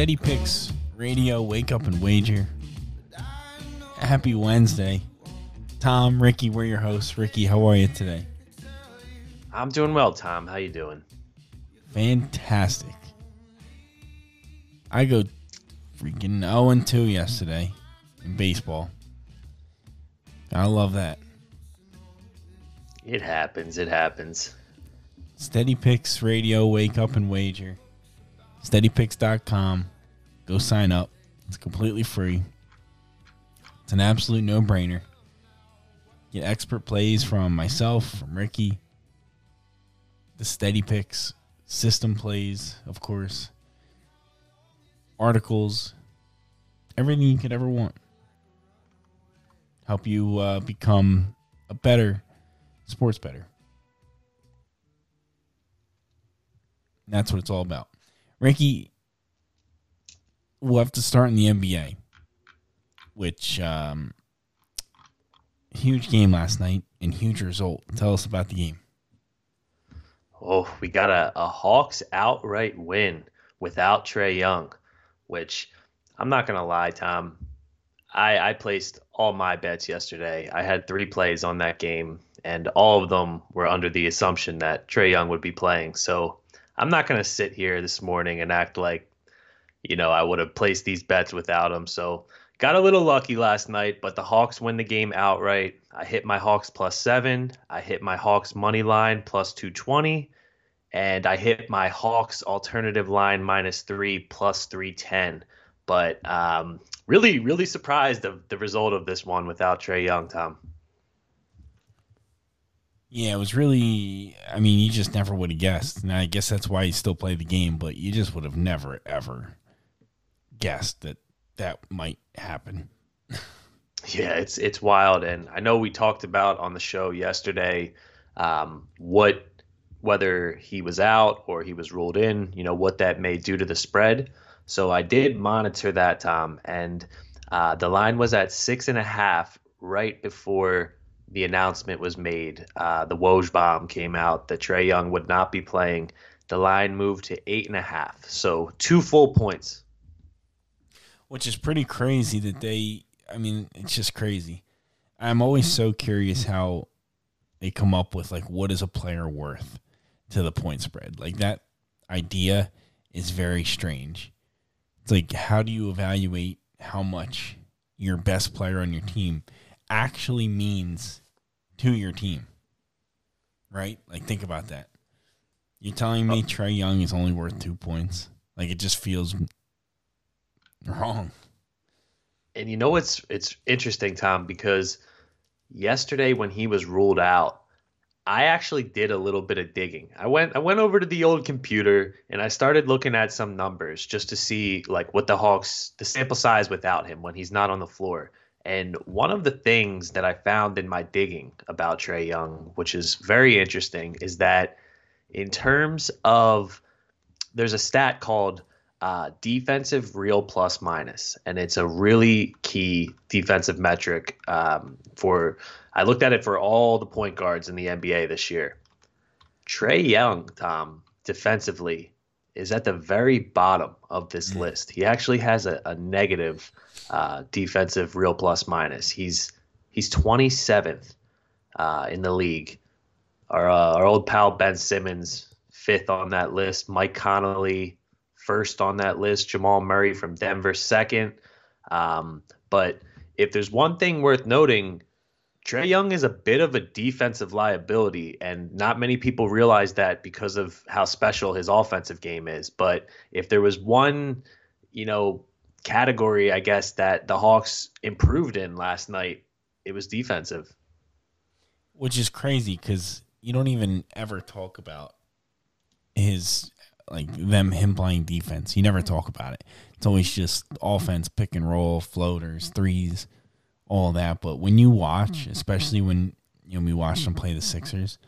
Steady Picks Radio, Wake Up and Wager. Happy Wednesday. Tom, Ricky, we're your hosts. Ricky, how are you today? I'm doing well, Tom. How you doing? Fantastic. I go freaking 0 and 2 yesterday in baseball. I love that. It happens. It happens. Steady Picks Radio, Wake Up and Wager steadypicks.com. Go sign up. It's completely free. It's an absolute no brainer. Get expert plays from myself, from Ricky, the Steady Picks, system plays, of course, articles, everything you could ever want. Help you uh, become a better sports bettor. that's what it's all about. Ricky, we'll have to start in the NBA, which um, huge game last night and huge result. Tell us about the game. Oh, we got a, a Hawks outright win without Trae Young, which I'm not gonna lie, Tom. I, I placed all my bets yesterday. I had three plays on that game, and all of them were under the assumption that Trae Young would be playing. So I'm not going to sit here this morning and act like, you know, I would have placed these bets without him. So got a little lucky last night, but the Hawks win the game outright. I hit my Hawks plus seven. I hit my Hawks money line plus 220. And I hit my Hawks alternative line minus three plus 310. But um, really, really surprised of the result of this one without Trae Young, Tom. Yeah, it was really. I mean, you just never would have guessed, and I guess that's why you still play the game. But you just would have never ever guessed that that might happen. yeah, it's it's wild, and I know we talked about on the show yesterday um, what whether he was out or he was ruled in. You know what that may do to the spread. So I did monitor that, Tom, and uh, the line was at six and a half right before the announcement was made, uh, the Woj bomb came out that Trae Young would not be playing. The line moved to eight and a half, so two full points. Which is pretty crazy that they. I mean, it's just crazy. I'm always so curious how they come up with like what is a player worth to the point spread. Like that idea is very strange. It's like how do you evaluate how much your best player on your team actually means to your team. Right? Like think about that. You're telling me oh. Trae Young is only worth two points? Like it just feels wrong. And you know it's it's interesting, Tom, because yesterday when he was ruled out, I actually did a little bit of digging. I went I went over to the old computer and I started looking at some numbers just to see like what the Hawks the sample size without him when he's not on the floor. And one of the things that I found in my digging about Trae Young, which is very interesting, is that in terms of there's a stat called uh, defensive real plus minus, and it's a really key defensive metric um, for. I looked at it for all the point guards in the NBA this year. Trae Young, Tom, defensively is at the very bottom of this mm. list. He actually has a, a negative uh, defensive real plus minus. He's he's 27th uh, in the league. Our uh, our old pal Ben Simmons fifth on that list. Mike Conley first on that list. Jamal Murray from Denver second. Um, but if there's one thing worth noting, Trae Young is a bit of a defensive liability, and not many people realize that because of how special his offensive game is. But if there was one, you know, category, I guess, that the Hawks improved in last night, it was defensive. Which is crazy because you don't even ever talk about his like them him playing defense. You never talk about it. It's always just offense, pick and roll, floaters, threes, all that. But when you watch, especially when you know we watched them play the Sixers,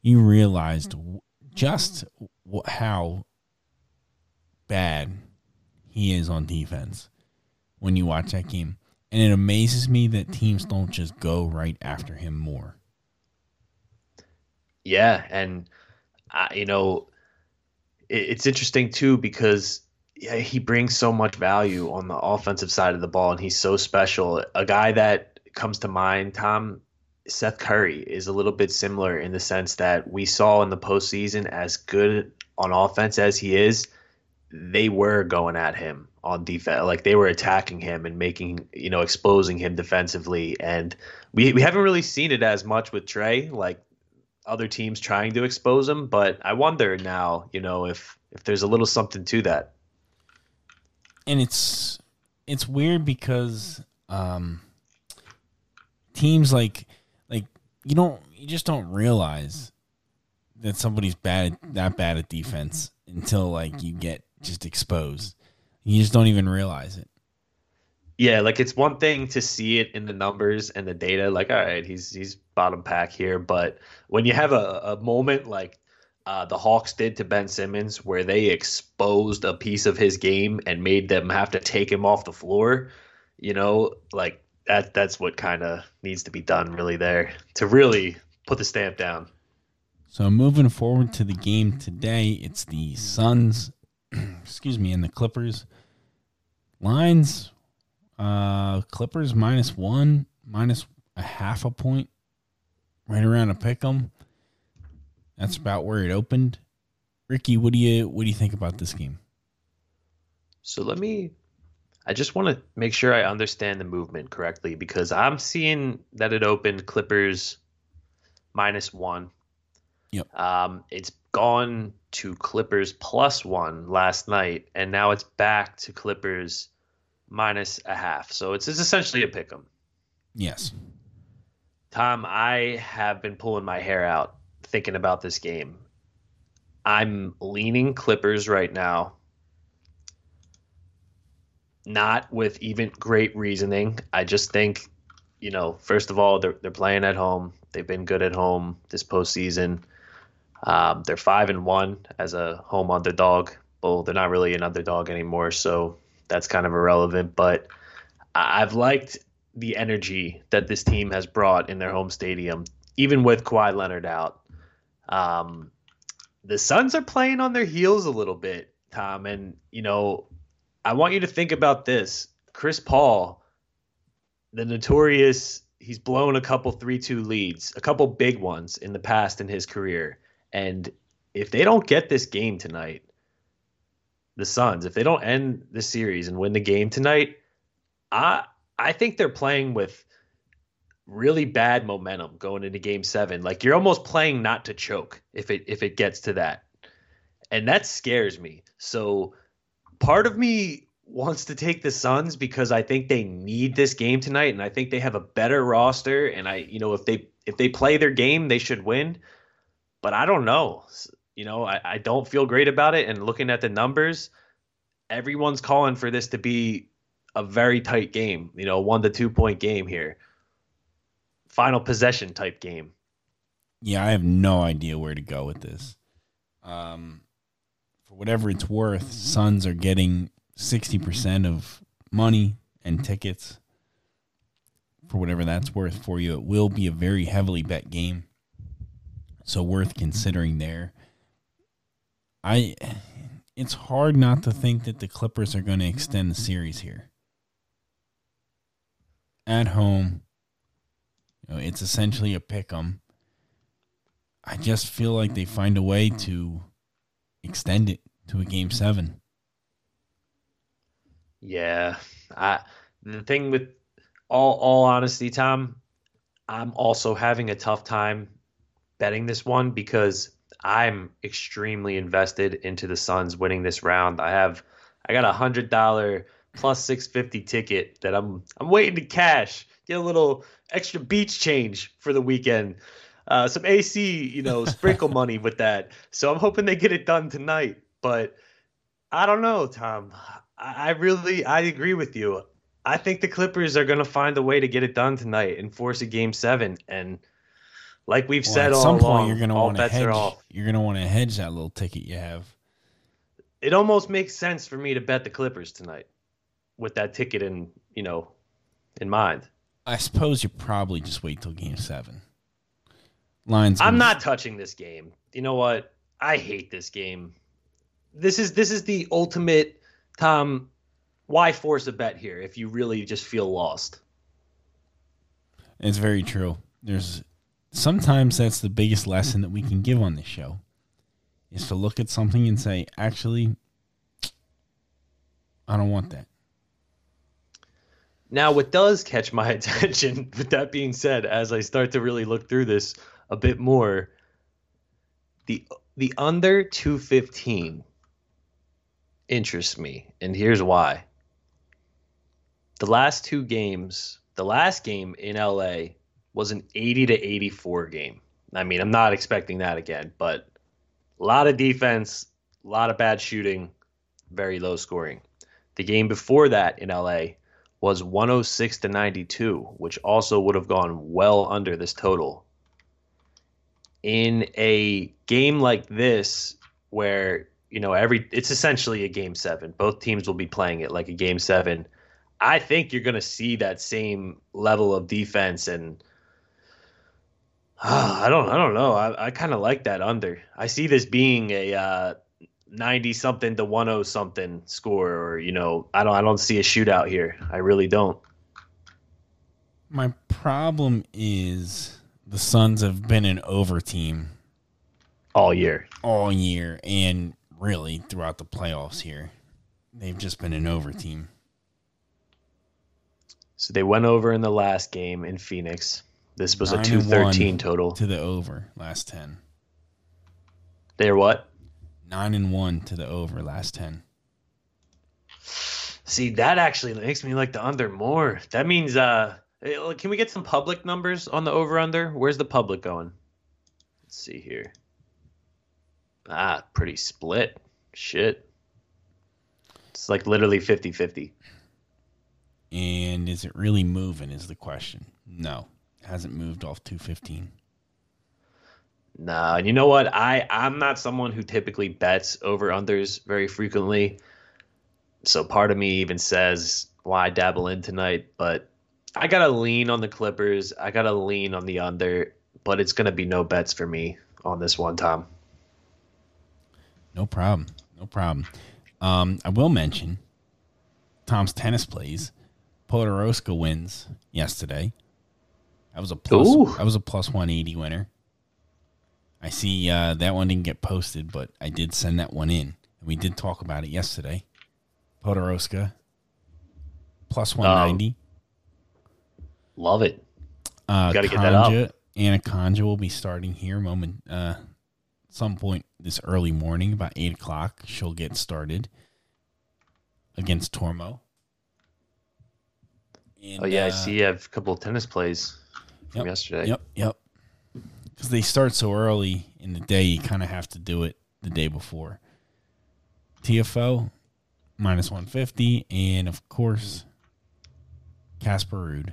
you realized just how bad he is on defense when you watch that game. And it amazes me that teams don't just go right after him more. Yeah, and uh, you know, it, it's interesting too because yeah, he brings so much value on the offensive side of the ball, and he's so special. A guy that comes to mind, Tom, Seth Curry is a little bit similar in the sense that we saw in the postseason, as good on offense as he is, they were going at him on defense. Like they were attacking him and making, you know, exposing him defensively. And we, we haven't really seen it as much with Trae. Like other teams trying to expose him, but I wonder now, you know, if if there's a little something to that. And it's it's weird because um teams like like you don't you just don't realize that somebody's bad that bad at defense until like you get just exposed. You just don't even realize it. Yeah, like it's one thing to see it in the numbers and the data, like all right, he's he's bottom pack here, but when you have a, a moment like uh, the Hawks did to Ben Simmons, where they exposed a piece of his game and made them have to take him off the floor, you know, like that that's what kind of needs to be done really there to really put the stamp down. So moving forward to the game today, it's the Suns, excuse me, and the Clippers. Lines uh, Clippers minus one, minus a half a point, right around a pick 'em. That's about where it opened. Ricky, what do you what do you think about this game? So let me. I just want to make sure I understand the movement correctly because I'm seeing that it opened Clippers minus one. Yep. Um, it's gone to Clippers plus one last night, and now it's back to Clippers minus a half. So it's, it's essentially a pick 'em. Yes. Tom, I have been pulling my hair out thinking about this game. I'm leaning Clippers right now. Not with even great reasoning. I just think, you know, first of all, they're they're playing at home. They've been good at home this postseason. Um, they're five and one as a home underdog. Well, they're not really an underdog anymore, so that's kind of irrelevant. But I've liked the energy that this team has brought in their home stadium, even with Kawhi Leonard out. Um, the Suns are playing on their heels a little bit, Tom, and you know, I want you to think about this: Chris Paul, the notorious, he's blown a couple three-two leads, a couple big ones in the past in his career, and if they don't get this game tonight, the Suns, if they don't end the series and win the game tonight, I I think they're playing with really bad momentum going into game 7. Like you're almost playing not to choke if it if it gets to that. And that scares me. So part of me wants to take the Suns because I think they need this game tonight and I think they have a better roster and I you know if they if they play their game they should win. But I don't know. You know, I, I don't feel great about it. And looking at the numbers, everyone's calling for this to be a very tight game, you know, one to two point game here. Final possession type game. Yeah, I have no idea where to go with this. Um, for whatever it's worth, Suns are getting 60% of money and tickets. For whatever that's worth for you, it will be a very heavily bet game. So worth considering there. I it's hard not to think that the Clippers are going to extend the series here. At home, you know, it's essentially a pick 'em. I just feel like they find a way to extend it to a game seven. Yeah, I the thing with all all honesty, Tom, I'm also having a tough time betting this one because I'm extremely invested into the Suns winning this round. I have I got a hundred dollar plus six fifty ticket that I'm I'm waiting to cash. Get a little extra beach change for the weekend. Uh, some AC, you know, sprinkle money with that. So I'm hoping they get it done tonight. But I don't know, Tom. I, I really I agree with you. I think the Clippers are going to find a way to get it done tonight and force a game seven. And like we've Well, said at all some along, point, you're going to want to hedge. You're going to want to hedge that little ticket you have. It almost makes sense for me to bet the Clippers tonight with that ticket in you know in mind. I suppose you probably just wait till game seven. Lines. I'm gonna- not touching this game. You know what? I hate this game. This is this is the ultimate Tom. Why force a bet here if you really just feel lost? It's very true. There's sometimes that's the biggest lesson that we can give on this show is to look at something and say, actually, I don't want that. Now, what does catch my attention, with that being said, as I start to really look through this a bit more, the the under 215 interests me, and here's why. The last two games, the last game in LA was an 80 to 84 game. I mean, I'm not expecting that again, but a lot of defense, a lot of bad shooting, very low scoring. The game before that in LA was 106 to 92, which also would have gone well under this total. In a game like this, where you know every it's essentially a game seven, both teams will be playing it like a game seven. I think you're going to see that same level of defense, and I don't, I don't know. I, I kind of like that under. I see this being a uh, 90 something to 10 something score or you know I don't I don't see a shootout here. I really don't. My problem is the Suns have been an over team all year. all year and really throughout the playoffs here. They've just been an over team. So they went over in the last game in Phoenix. This was a 213 total. to the over last 10. They're what? 9 and 1 to the over last 10. See, that actually makes me like the under more. That means uh eh, can we get some public numbers on the over under? Where's the public going? Let's see here. Ah, pretty split. Shit. It's like literally 50-50. And is it really moving is the question. No. Hasn't moved off 215. No, and you know what? I I'm not someone who typically bets over unders very frequently. So part of me even says why dabble in tonight, but I gotta lean on the Clippers. I gotta lean on the under, but it's gonna be no bets for me on this one, Tom. No problem. No problem. Um, I will mention Tom's tennis plays. Podoroska wins yesterday. That was a plus. Ooh. That was a plus one eighty winner. I see uh, that one didn't get posted, but I did send that one in, and we did talk about it yesterday. Podoroska plus one ninety. Love it. Uh, Gotta get that up. Conja will be starting here moment uh, some point this early morning, about eight o'clock. She'll get started against Tormo. And, Oh yeah, I uh, see you have a couple of tennis plays from Yep, yesterday. Yep, yep. Because they start so early in the day, you kind of have to do it the day before. TFO minus one fifty, and of course, Casper Ruud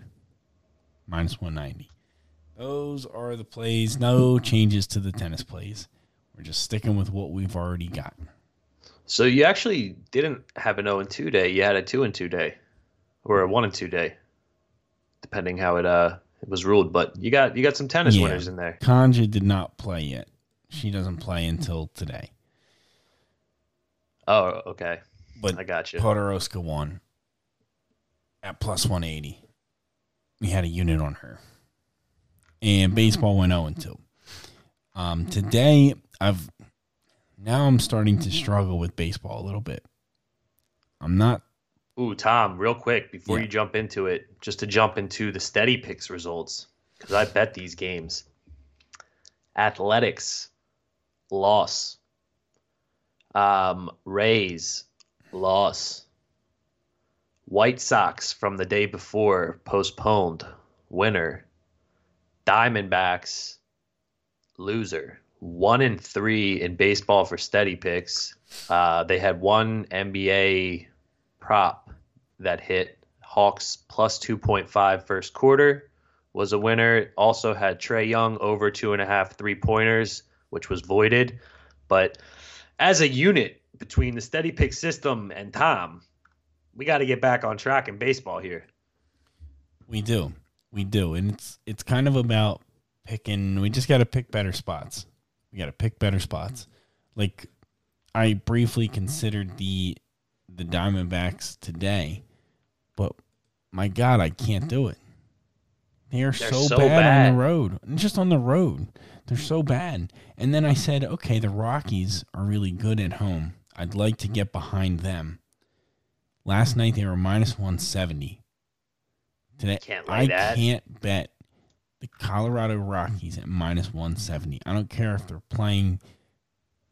minus one ninety. Those are the plays. No changes to the tennis plays. We're just sticking with what we've already got. So you actually didn't have an 0 and 2 day. You had a 2 and 2 day, or a 1 and 2 day, depending how it uh it was ruled. But you got you got some tennis Yeah. winners in there. Kanja did not play yet. She doesn't play until today. Oh, okay. But I got you. Podoroska won at plus 180. We had a unit on her. And baseball went 0 2. Um, today, I've now I'm starting to struggle with baseball a little bit. I'm not Ooh, Tom, real quick before Yeah. you jump into it, just to jump into the steady picks results because I bet these games. Athletics, loss. Um, Rays, loss. White Sox from the day before postponed, winner. Diamondbacks, loser. One and three in baseball for steady picks. Uh, they had one NBA prop that hit. Hawks plus 2.5 first quarter was a winner. Also had Trae Young over two and a half three pointers, which was voided. But as a unit between the steady pick system and Tom, we got to get back on track in baseball here. We do. We do. And it's it's kind of about picking we just got to pick better spots. We got to pick better spots. Like I briefly considered the the Diamondbacks today, but my god, I can't do it. They are so, so bad, on the road. Just on the road. They're so bad. And then I said, okay, the Rockies are really good at home. I'd like to get behind them. Last night they were minus 170. Today Can't I that. can't bet the Colorado Rockies at minus 170. I don't care if they're playing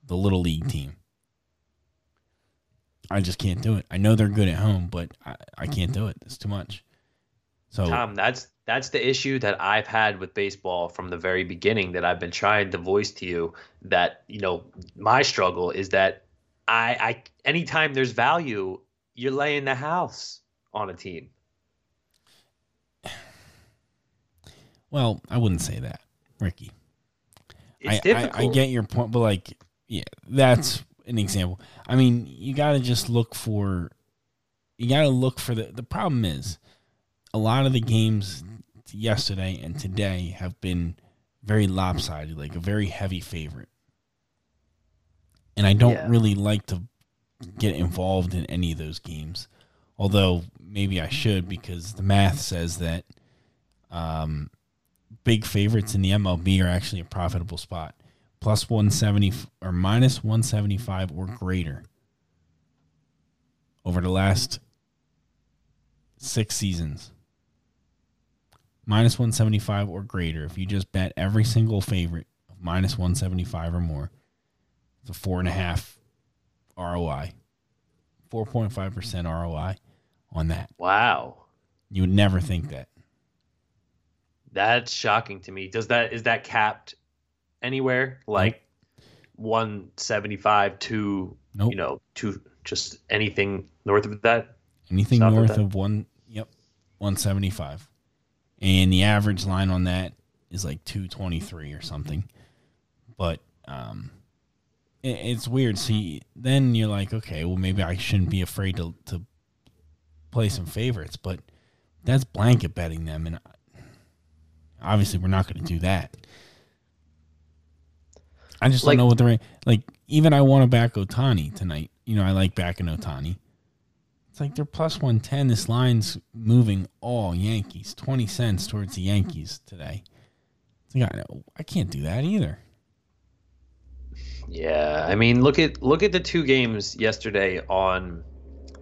the little league team. I just can't do it. I know they're good at home, but I, I can't do it. It's too much. So Tom, that's that's the issue that I've had with baseball from the very beginning that I've been trying to voice to you that, you know, my struggle is that I I anytime there's value, you're laying the house on a team. well, I wouldn't say that, Ricky. It's I, difficult. I, I get your point, but like, yeah, that's an example. I mean, you got to just look for, you got to look for the. The problem is, a lot of the games yesterday and today have been very lopsided, like a very heavy favorite. And I don't Yeah. really like to get involved in any of those games, although maybe I should because the math says that um, big favorites in the MLB are actually a profitable spot. Plus 170 or minus 175 or greater over the last six seasons. Minus 175 or greater. If you just bet every single favorite of minus 175 or more, it's a four and a half ROI, 4.5% ROI on that. wow. You would never think that. That's shocking to me. Does that is that capped anywhere? Like 175 to Nope. you know, to just anything north of that? Anything South of north that? of one, yep, one seventy five, and the average line on that is like two twenty three or something. But um, it, it's weird. See, then you're like, okay, well maybe I shouldn't be afraid to to play some favorites, but that's blanket betting them, and obviously we're not going to do that. I just Like- don't know what the right like. Even I want to back Ohtani tonight. You know, I like backing Ohtani. It's like they're plus one ten. This line's moving all Yankees. Twenty cents towards the Yankees today. It's like, I, I can't do that either. Yeah, I mean, look at look at the two games yesterday on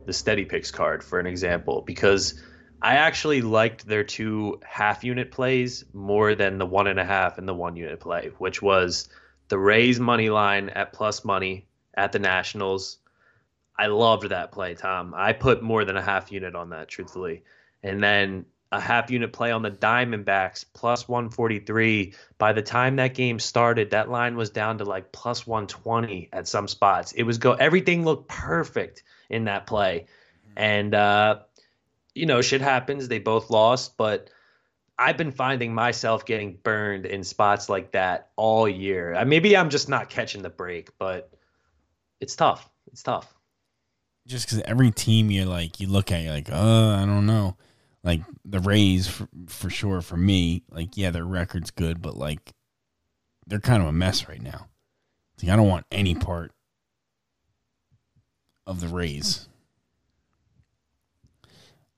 the steady picks card for an example because I actually liked their two half unit plays more than the one and a half and the one unit play, which was the Rays money line at plus money at the Nationals. I loved that play, Tom. I put more than a half unit on that, truthfully. And then a half unit play on the Diamondbacks plus 143. By the time that game started, that line was down to like plus 120 at some spots. It was go everything looked perfect in that play. And uh you know, shit happens. They both lost, but I've been finding myself getting burned in spots like that all year. Uh, Maybe I'm just not catching the break, but it's tough. It's tough. Just because every team you like, you look at, you're like, oh, I don't know. Like the Rays, for, for sure. For me, like, yeah, their record's good, but like, they're kind of a mess right now. Like, I don't want any part of the Rays.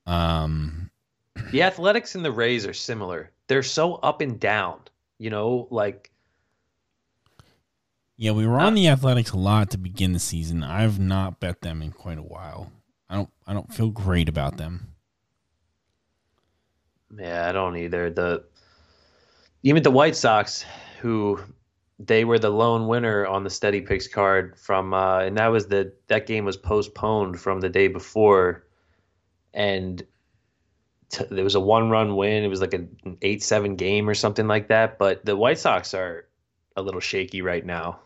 Um, The Athletics and the Rays are similar. They're so up and down, you know, like yeah, we were on the Athletics a lot to begin the season. I've not bet them in quite a while. I don't I don't feel great about them. Yeah, I don't either. The even the White Sox, who they were the lone winner on the steady picks card from, uh, and that was the that game was postponed from the day before, and t- there was a one run win. It was like an eight seven game or something like that. But the White Sox are a little shaky right now.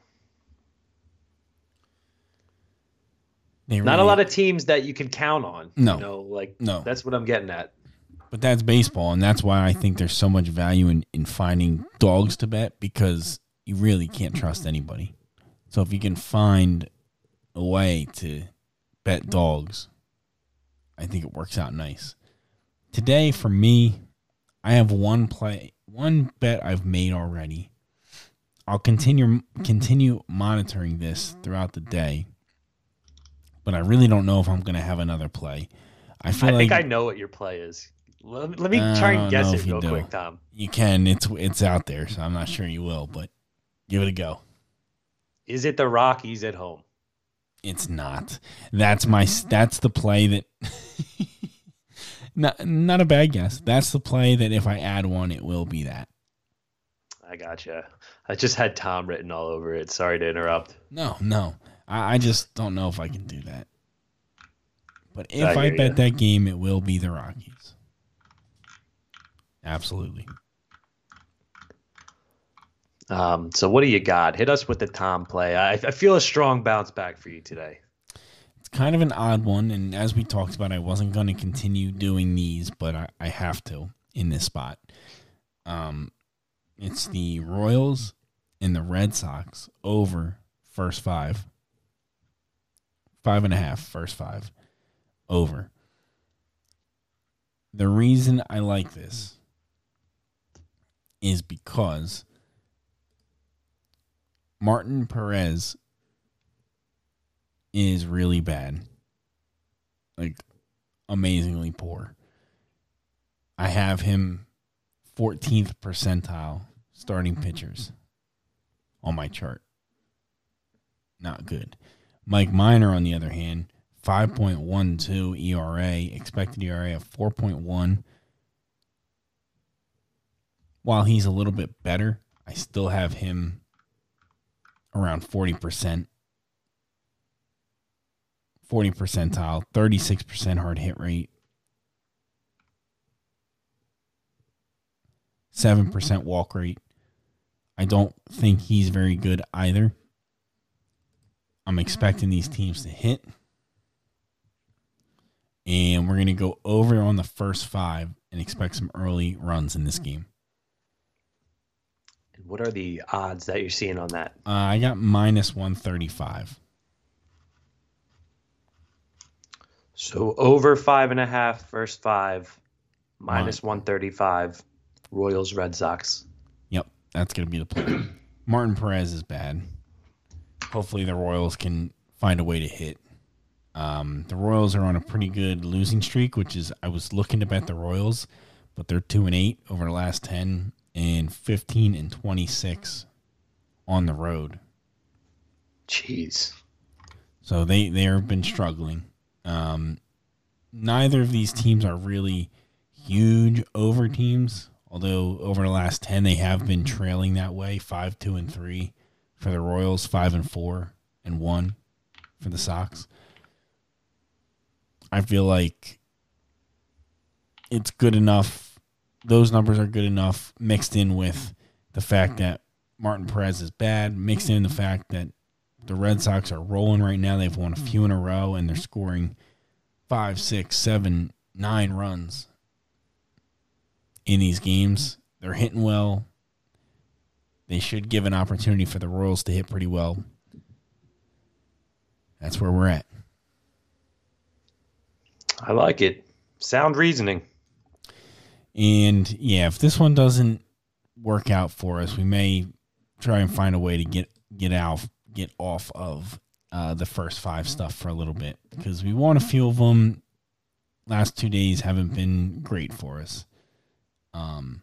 They Not a lot of teams that you can count on. No. you know, like No. that's what I'm getting at. But that's baseball, and that's why I think there's so much value in, in finding dogs to bet because you really can't trust anybody. So if you can find a way to bet dogs, I think it works out nice. Today, for me, I have one play, one bet I've made already. I'll continue continue monitoring this throughout the day, but I really don't know if I'm going to have another play. I feel I like think I know what your play is. Let, let me try and guess it real do. quick, Tom. You can. It's it's out there, so I'm not sure you will, but give it a go. Is it the Rockies at home? It's not. That's my. That's the play that. not not a bad guess. That's the play that if I add one, it will be that. I gotcha. I just had Tom written all over it. Sorry to interrupt. No, no. I, I just don't know if I can do that. But if I I, bet ya. that game, it will be the Rockies. Absolutely. Um, so what do you got? Hit us with the Tom play. I, I feel a strong bounce back for you today. Kind of an odd one, and as we talked about, I wasn't going to continue doing these, but I, I have to in this spot. Um, it's the Royals and the Red Sox over first five, five and a half, first five over. The reason I like this is because Martin Perez is really bad. Like amazingly poor. I have him 14th percentile starting pitchers on my chart. Not good. Mike Minor, on the other hand, 5.12 ERA, expected ERA of 4.1. While he's a little bit better, I still have him around 40%. 40 percentile, 36% hard hit rate, 7% walk rate. I don't think he's very good either. I'm expecting these teams to hit. And we're going to go over on the first five and expect some early runs in this game. And what are the odds that you're seeing on that? Uh, I got minus 135. So over five and a half, first five, minus 135, Royals, Red Sox. Yep, that's going to be the play. Martin Perez is bad. Hopefully, the Royals can find a way to hit. Um, the Royals are on a pretty good losing streak, which is I was looking to bet the Royals, but they're two and eight over the last ten and fifteen and twenty six on the road. Jeez. So they they have been struggling. Um, neither of these teams are really huge over teams. Although over the last ten, they have been trailing that way five, two, and three for the Royals, five and four and one for the Sox. I feel like it's good enough. Those numbers are good enough mixed in with the fact that Martin Perez is bad, mixed in the fact that the Red Sox are rolling right now. They've won a few in a row and they're scoring five, six, seven, nine runs in these games. They're hitting well. They should give an opportunity for the Royals to hit pretty well. That's where we're at. I like it. Sound reasoning. And yeah, if this one doesn't work out for us, we may try and find a way to get get out get off of uh, the first five stuff for a little bit because we want a few of them. Last two days haven't been great for us. Um,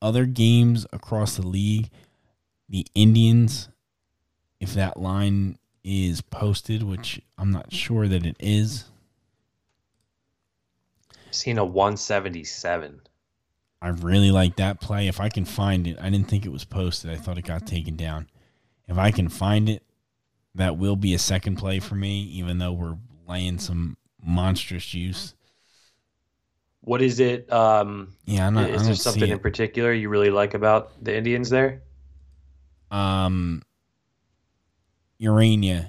other games across the league, the Indians, if that line is posted, which I'm not sure that it is, Seen a 177. I really like that play. If I can find it, I didn't think it was posted. I thought it got taken down. If I can find it, that will be a second play for me, even though we're laying some monstrous juice. What is it? Um, Yeah, I'm not. is there something in particular you really like about the Indians there? Um, Urena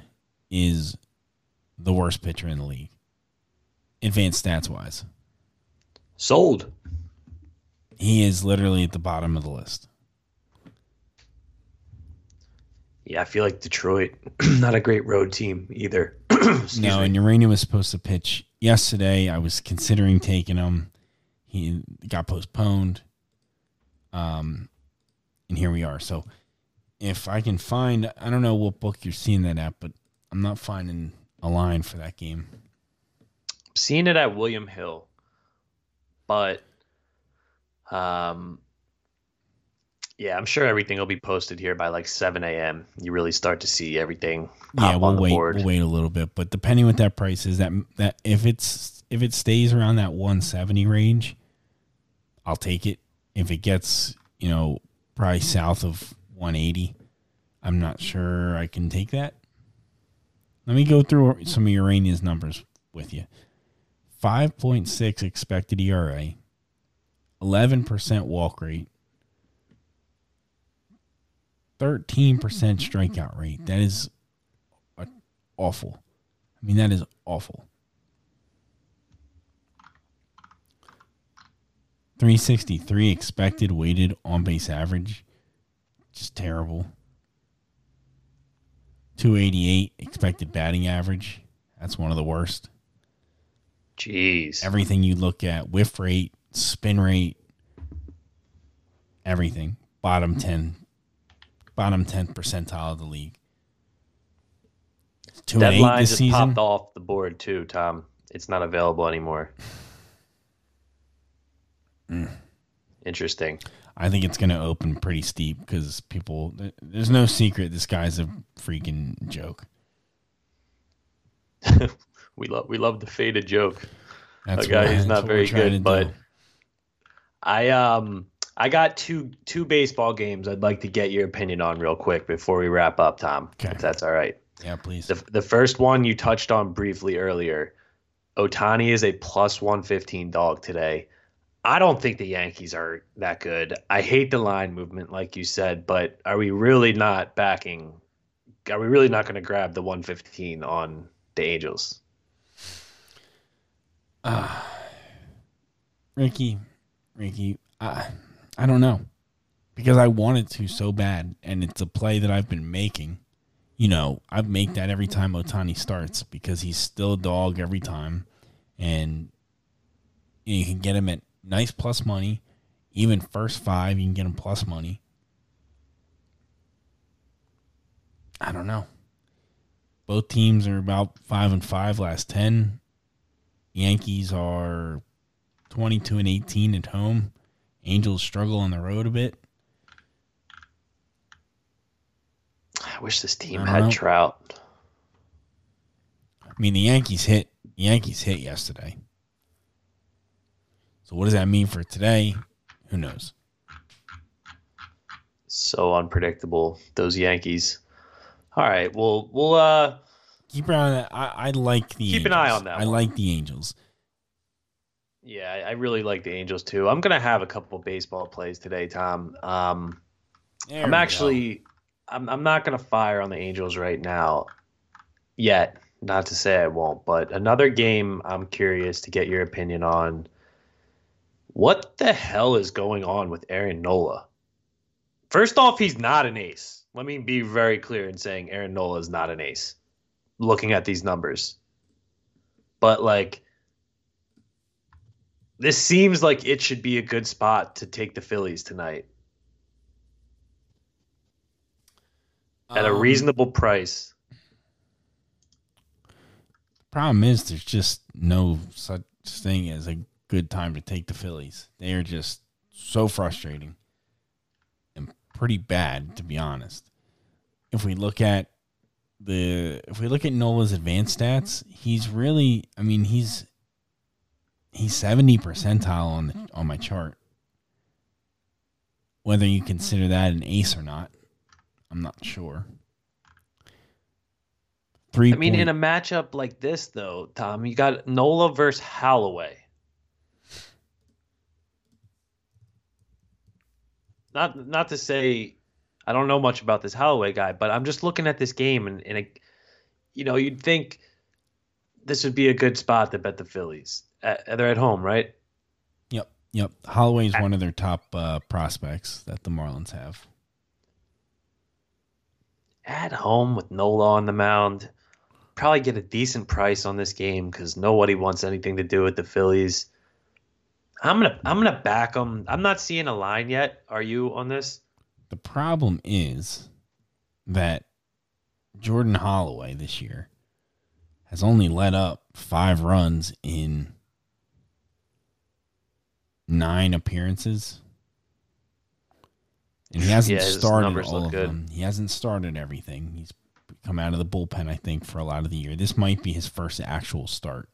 is the worst pitcher in the league, advanced stats wise. Sold. He is literally at the bottom of the list. Yeah, I feel like Detroit, not a great road team either. No, me. and Urena was supposed to pitch yesterday. I was considering taking him. He got postponed. Um, and here we are. So, if I can find, I don't know what book you're seeing that at, but I'm not finding a line for that game. Seeing it at William Hill, but um, yeah, I'm sure everything will be posted here by like 7 a.m. You really start to see everything yeah, we'll on the wait. board. We'll wait a little bit, but depending what that price is, that that if it's if it stays around that 170 range, I'll take it. If it gets you know probably south of 180, I'm not sure I can take that. Let me go through some of Urena's numbers with you. 5.6 expected ERA, 11% walk rate, 13% strikeout rate. That is uh, awful. I mean, that is awful. 363 expected weighted on base average. Just terrible. 288 expected batting average. That's one of the worst. Jeez. Everything you look at, whiff rate, spin rate, everything. Bottom 10 bottom 10 percentile of the league. Two Deadline just season. popped off the board too, Tom. It's not available anymore. Mm. Interesting. I think it's going to open pretty steep because people. There's no secret. This guy's a freaking joke. We love we love the faded joke. That's A guy who's not very good, but do. I um I got two two baseball games I'd like to get your opinion on real quick before we wrap up, Tom. Okay. If that's all right. yeah, please. The the first one you touched on briefly earlier. Ohtani is a plus 115 dog today. I don't think the Yankees are that good. I hate the line movement, like you said, but are we really not backing? Are we really not going to grab the 115 on the Angels? Ah. Ricky, Ricky, I, I don't know because I wanted to so bad, and it's a play that I've been making. You know, I make that every time Ohtani starts because he's still a dog every time, and you, can get him at nice plus money. Even first five, you can get him plus money. I don't know. Both teams are about five and five last ten. Yankees are 22 and 18 at home. Angels struggle on the road a bit. I wish this team had know. Trout. I mean, the Yankees hit Yankees hit yesterday. So what does that mean for today? Who knows? So unpredictable. Those Yankees. All right. Well, we'll uh Keep an eye on that. I, I like the Keep an eye on that I one. like the Angels. Yeah, I- really like the Angels too. I'm gonna have a couple baseball plays today, Tom. Um, I'm go. actually, I'm, I'm not gonna fire on the Angels right now, yet. Not to say I won't, but another game I'm curious to get your opinion on. What the hell is going on with Aaron Nola? First off, he's not an ace. Let me be very clear in saying Aaron Nola is not an ace. Looking at these numbers, but like this seems like it should be a good spot to take the Phillies tonight at a Um, reasonable price. The problem is, there's just no such thing as a good time to take the Phillies. They are just so frustrating and pretty bad, to be honest. If we look at the, if we look at Nola's advanced stats, he's really, I mean, he's he's 70 percentile on the, on my chart. Whether you consider that an ace or not, I'm not sure. Three. I mean, point, in a matchup like this, though, Tom, you got Nola versus Holloway. Not not to say I don't know much about this Holloway guy, but I'm just looking at this game and, and it, you know, you'd think this would be a good spot to bet the Phillies. Uh, they're at home, right? Yep, yep. Holloway is one of their top uh, prospects that the Marlins have. At home with Nola on the mound, probably get a decent price on this game because nobody wants anything to do with the Phillies. I'm gonna I'm gonna back them. I'm not seeing a line yet. Are you on this? The problem is that Jordan Holloway this year has only let up five runs in nine appearances. And he hasn't yeah, started all of good. them. He hasn't started everything. He's come out of the bullpen, I think, for a lot of the year. This might be his first actual start.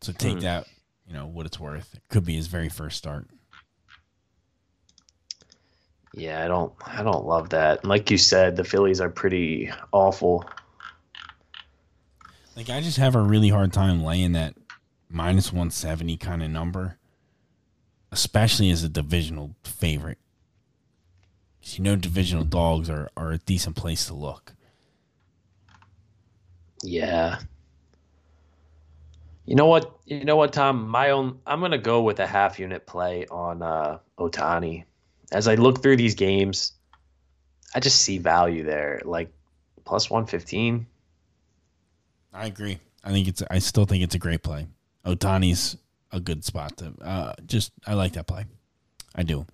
So take hmm. that, you know, what it's worth. It could be his very first start. Yeah, I don't I don't love that. Like you said, the Phillies are pretty awful. Like I just have a really hard time laying that minus 170 kind of number, especially as a divisional favorite. Cuz you know divisional dogs are are a decent place to look. Yeah. You know what? You know what, Tom? My own. I'm gonna go with a half unit play on uh, Ohtani as I look through these games, I just see value there, like plus one fifteen. I agree. I think it's. I still think it's a great play. Ohtani's a good spot to. Uh, just I like that play. I do.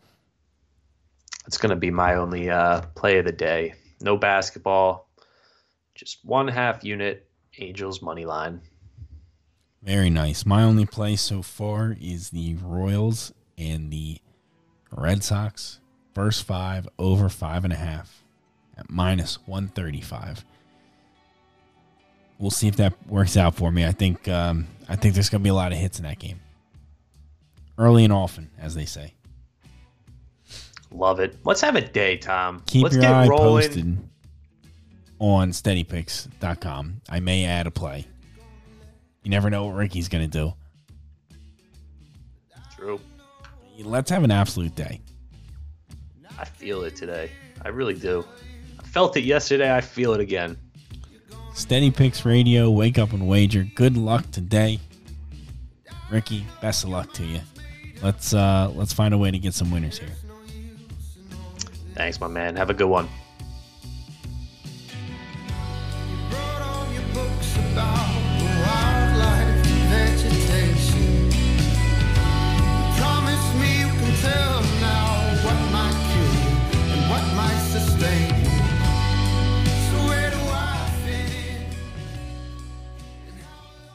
It's gonna be my only uh, play of the day. No basketball, just one half unit Angels money line. Very nice. My only play so far is the Royals and the Red Sox, first five over five and a half at minus 135. We'll see if that works out for me. I think um, I think there's going to be a lot of hits in that game. Early and often, as they say. Love it. Let's have a day, Tom. Keep Let's your eye rolling. posted on steadypicks.com. I may add a play. You never know what Ricky's going to do. True. Let's have an absolute day. I feel it today. I really do. I felt it yesterday. I feel it again. Steady Picks Radio. Wake up and wager. Good luck today, Ricky. Best of luck to you. Let's uh let's find a way to get some winners here. Thanks, my man. Have a good one.